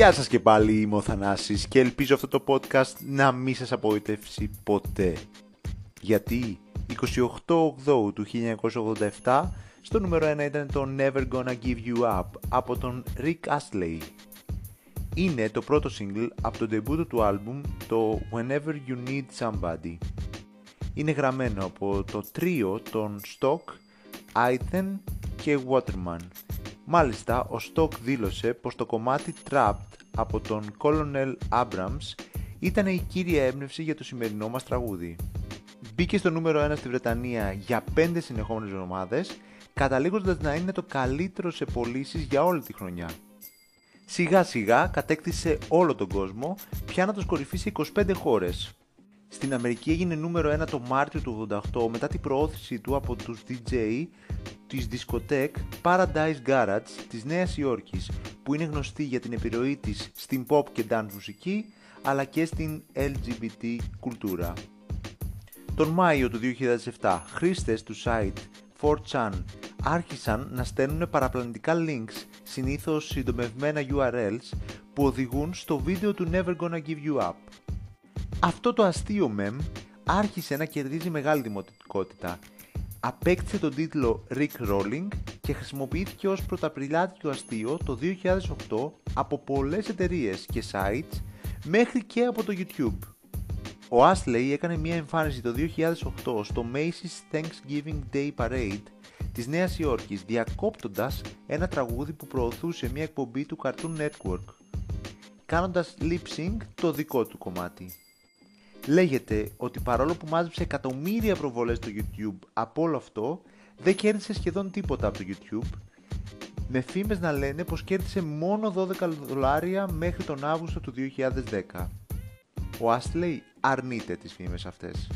Γεια σας και πάλι είμαι ο Θανάσης και ελπίζω αυτό το podcast να μην σας απογοητεύσει ποτέ. Γιατί 28 Οκτώου του 1987 στο νούμερο 1 ήταν το Never Gonna Give You Up από τον Rick Astley. Είναι το πρώτο single από το debut του άλμπουμ το Whenever You Need Somebody. Είναι γραμμένο από το τρίο των Stock, Aithen και Waterman Μάλιστα, ο Stock δήλωσε πως το κομμάτι Trapped από τον Colonel Abrams ήταν η κύρια έμπνευση για το σημερινό μας τραγούδι. Μπήκε στο νούμερο 1 στη Βρετανία για 5 συνεχόμενες εβδομάδες, καταλήγοντας να είναι το καλύτερο σε πωλήσεις για όλη τη χρονιά. Σιγά σιγά κατέκτησε όλο τον κόσμο, πιάνοντας κορυφή σε 25 χώρες. Στην Αμερική έγινε νούμερο 1 το Μάρτιο του 88 μετά την προώθηση του από τους DJ της δισκοτέκ Paradise Garage της Νέας Υόρκης που είναι γνωστή για την επιρροή της στην pop και dance μουσική αλλά και στην LGBT κουλτούρα. Τον Μάιο του 2007 χρήστες του site 4chan άρχισαν να στέλνουν παραπλανητικά links συνήθως συντομευμένα URLs που οδηγούν στο βίντεο του Never Gonna Give You Up. Αυτό το αστείο mem άρχισε να κερδίζει μεγάλη δημοτικότητα απέκτησε τον τίτλο Rick Rolling και χρησιμοποιήθηκε ως πρωταπριλιάτικο αστείο το 2008 από πολλές εταιρείες και sites μέχρι και από το YouTube. Ο Astley έκανε μια εμφάνιση το 2008 στο Macy's Thanksgiving Day Parade της Νέας Υόρκης διακόπτοντας ένα τραγούδι που προωθούσε μια εκπομπή του Cartoon Network κάνοντας lip sync το δικό του κομμάτι. Λέγεται ότι παρόλο που μάζεψε εκατομμύρια προβολές στο YouTube από όλο αυτό, δεν κέρδισε σχεδόν τίποτα από το YouTube, με φήμες να λένε πως κέρδισε μόνο 12 δολάρια μέχρι τον Αύγουστο του 2010. Ο Astley αρνείται τις φήμες αυτές.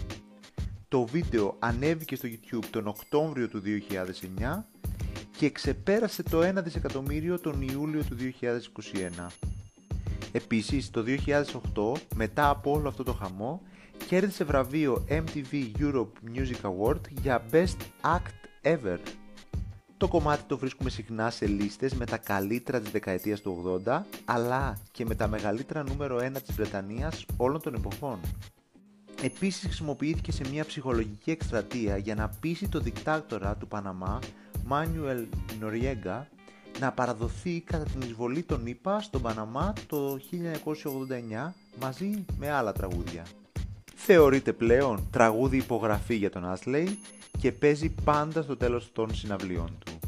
Το βίντεο ανέβηκε στο YouTube τον Οκτώβριο του 2009 και ξεπέρασε το 1 δισεκατομμύριο τον Ιούλιο του 2021. Επίσης, το 2008, μετά από όλο αυτό το χαμό, κέρδισε βραβείο MTV Europe Music Award για Best Act Ever. Το κομμάτι το βρίσκουμε συχνά σε λίστες με τα καλύτερα της δεκαετίας του 80, αλλά και με τα μεγαλύτερα νούμερο 1 της Βρετανίας όλων των εποχών. Επίσης χρησιμοποιήθηκε σε μια ψυχολογική εκστρατεία για να πείσει το δικτάκτορα του Παναμά, Manuel Noriega, να παραδοθεί κατά την εισβολή των ΗΠΑ στον Παναμά το 1989 μαζί με άλλα τραγούδια. Θεωρείται πλέον τραγούδι υπογραφή για τον Άσλεϊ και παίζει πάντα στο τέλος των συναυλίων του.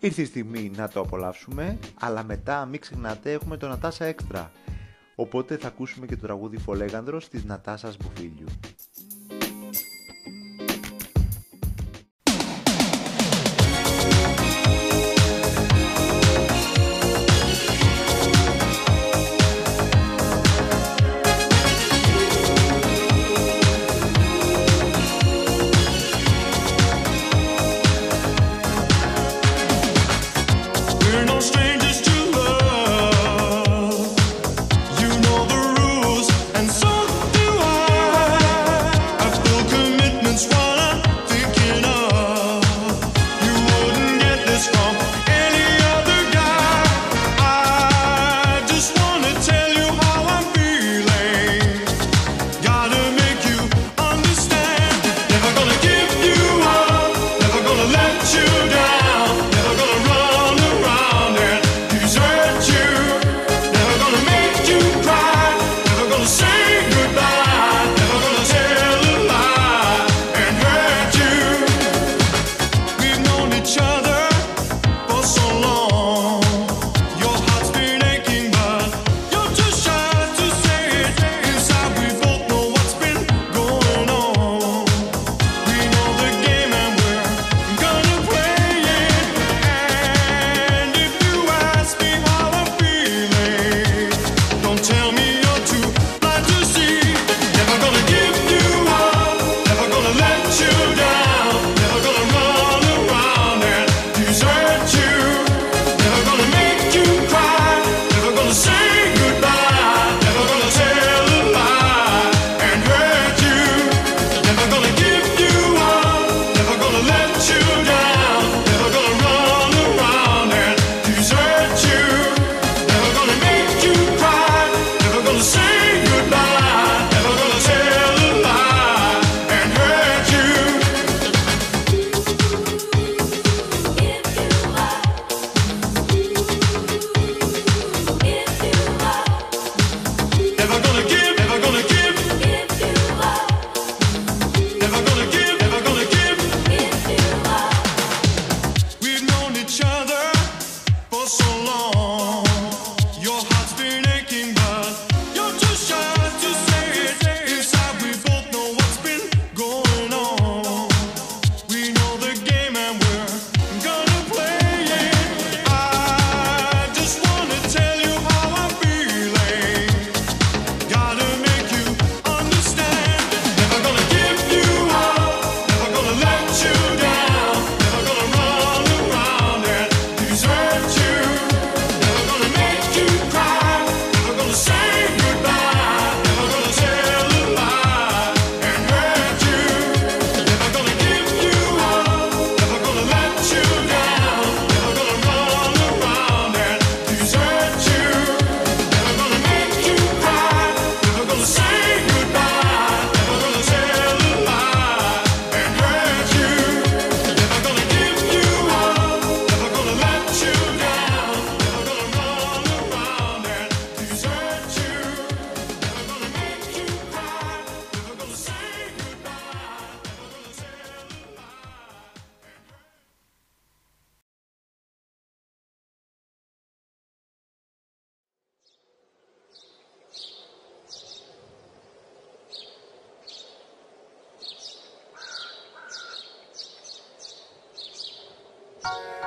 Ήρθε η στιγμή να το απολαύσουμε, αλλά μετά μην ξεχνάτε έχουμε το Νατάσα Έξτρα, οπότε θα ακούσουμε και το τραγούδι Φολέγανδρος της Νατάσας Μπουφίλιου.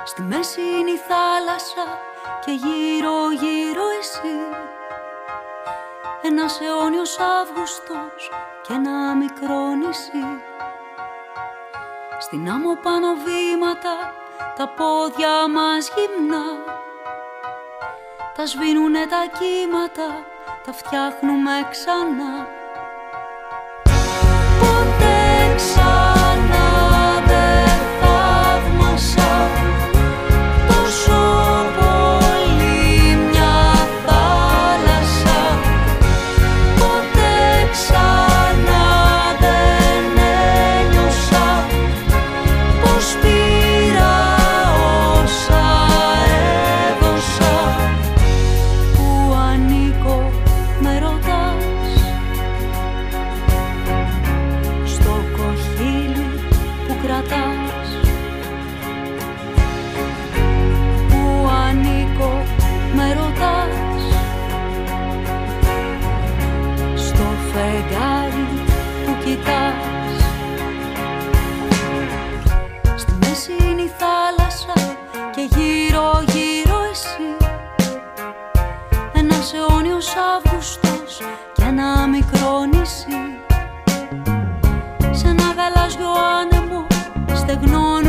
Στη μέση είναι η θάλασσα και γύρω γύρω εσύ. Ένας αιώνιος Αύγουστος και ένα μικρό νησί. Στην άμμο πάνω βήματα τα πόδια μας γυμνά. Τα σβήνουνε τα κύματα, τα φτιάχνουμε ξανά μεγάλος Αύγουστος και ένα μικρό νησί σε ένα γαλάζιο άνεμο στεγνώνει